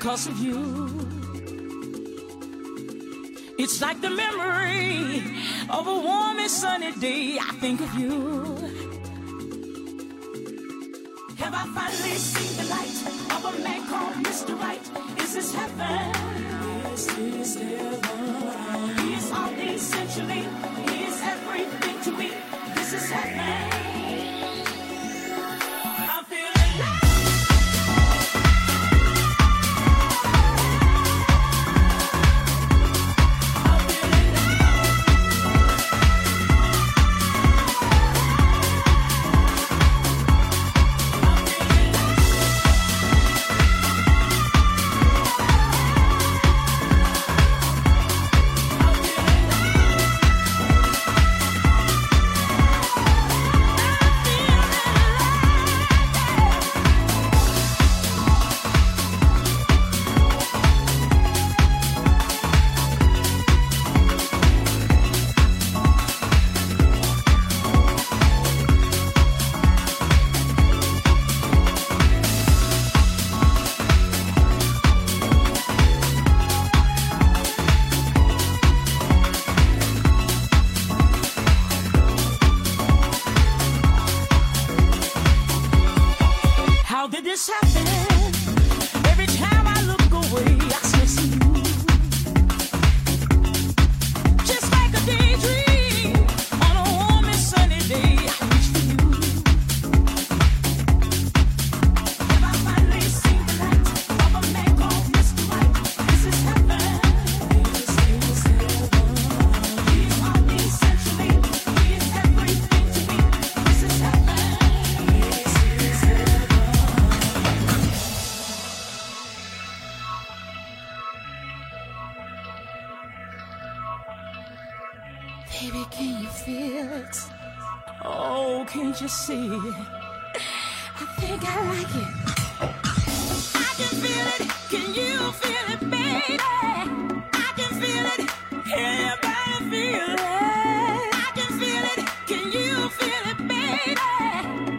cause of you. It's like the memory of a warm and sunny day. I think of you. Have I finally seen the light of a man called Mr. Right? Is this heaven? Is this heaven? He is all essentially. He is everything to me. This is heaven. Baby, can you feel it? Oh, can't you see it? I think I like it. I can feel it. Can you feel it, baby? I can feel it. Everybody feel it. I can feel it. Can you feel it, baby?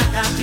I got.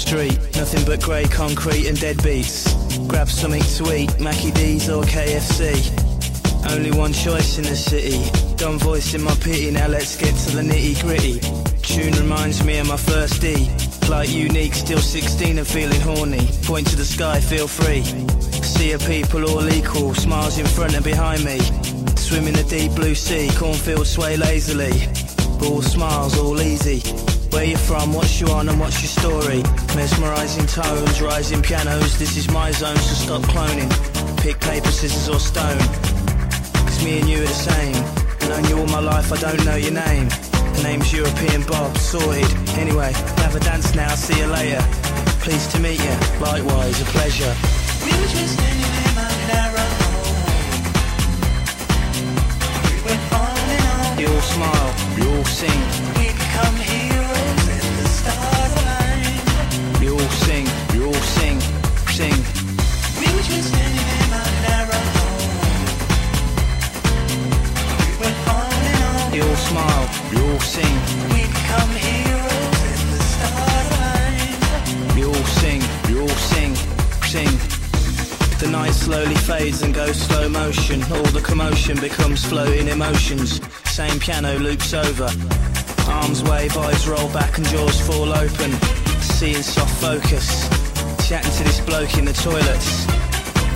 Street, nothing but grey concrete and dead beats. Grab something eat, Mackie D's or KFC. Only one choice in the city. Dumb voice in my pity, now let's get to the nitty gritty. Tune reminds me of my first D. Like unique, still 16 and feeling horny. Point to the sky, feel free. See a people all equal, smiles in front and behind me. Swim in the deep blue sea, cornfields sway lazily. All smiles, all easy. Where you from, what's you on and what's your story? Mesmerizing tones, rising pianos, this is my zone, so stop cloning. Pick paper, scissors or stone. Cause me and you are the same. Known you all my life, I don't know your name. The name's European Bob, sorted. Anyway, have a dance now, see you later. Pleased to meet you, likewise, a pleasure. We were just standing in my narrow home. We went on and on. We all smile, we all sing, we all sing, we all sing, sing. We were just standing in my narrow home. We went on and on. We all smile, we all sing, We become heroes and the align. we all sing, we all sing, sing. The night slowly fades and goes slow motion. All the commotion becomes floating emotions. Same piano loops over. Arms wave, eyes roll back and jaws fall open. Seeing soft focus. Chatting to this bloke in the toilets.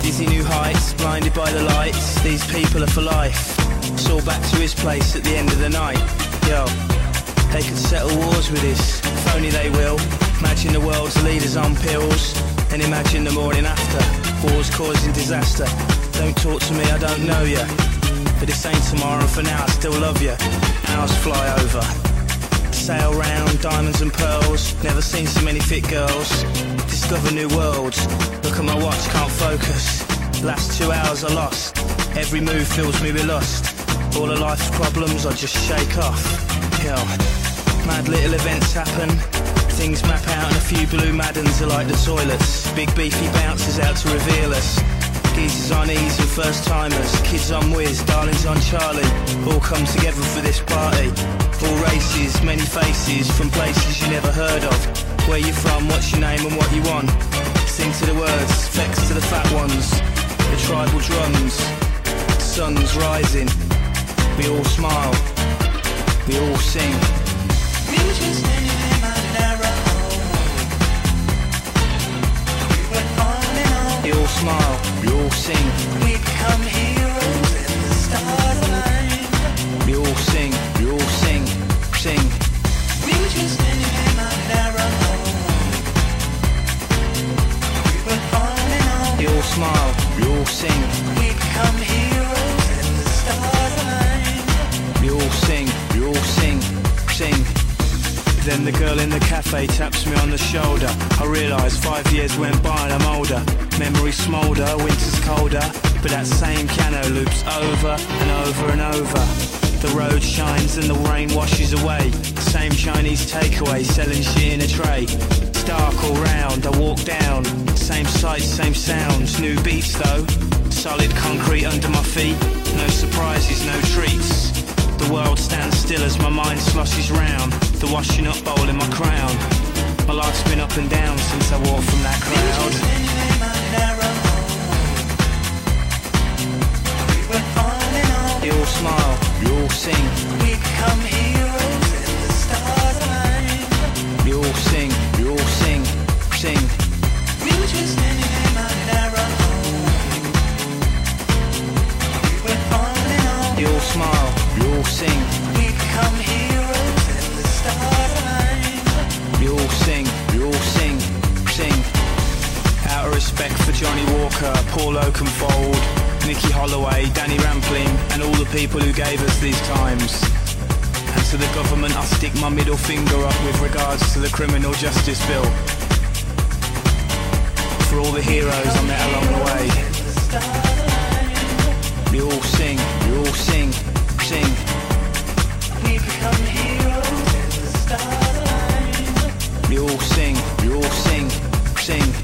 Dizzy new heights, blinded by the lights. These people are for life. All back to his place at the end of the night. Yo, they could settle wars with this. If only they will. Imagine the world's leaders on pills. And imagine the morning after. Wars causing disaster. Don't talk to me, I don't know ya. But this ain't tomorrow, for now I still love ya. Hours fly over. Sail round, diamonds and pearls. Never seen so many fit girls. Discover new worlds. Look at my watch, can't focus. Last two hours are lost. Every move fills me with lust. All of life's problems I just shake off. Yo, mad little events happen. Things map out and a few blue maddens are like the toilets. Big beefy bounces out to reveal us. Geezers on ease and first timers, kids on whiz, darlings on Charlie. All come together for this party. All races, many faces, from places you never heard of. Where you from, what's your name and what you want. Sing to the words, flex to the fat ones. The tribal drums, sun's rising. We all smile, we all sing. We just standing in my narrow. We went on and on. We all smile, we all sing. We become heroes all sing, we all sing, sing. We were just standing in narrow. We went on and on. All smile, we all sing. We become heroes the stars align. We all sing, we all sing, sing. Then the girl in the cafe taps me on the shoulder. I realise five years went by and I'm older. Memories smoulder, winter's colder. But that same piano loops over and over and over. The road shines and the rain washes away. Same Chinese takeaway selling shit in a tray. It's dark all round, I walk down. Same sights, same sounds, new beats though. Solid concrete under my feet. No surprises, no treats. The world stands still as my mind sloshes round. The washing up bowl in my crown. My life's been up and down since I walked from that crowd. We all smile, all sing, We become heroes and the we all sing, all sing, sing. We were just standing in my narrow home. We went on and on. All smile, all sing, We become heroes and the we all sing, all sing, sing. Out of respect for Johnny Walker, Paul Oakenfold, Nicky Holloway, Danny Rampling, and all the people who gave us these times. And to the government, I stick my middle finger up with regards to the criminal justice bill. For all the heroes I met along the way. We all sing, we all sing, sing. We become heroes in the starlight. We all sing, we all sing, sing.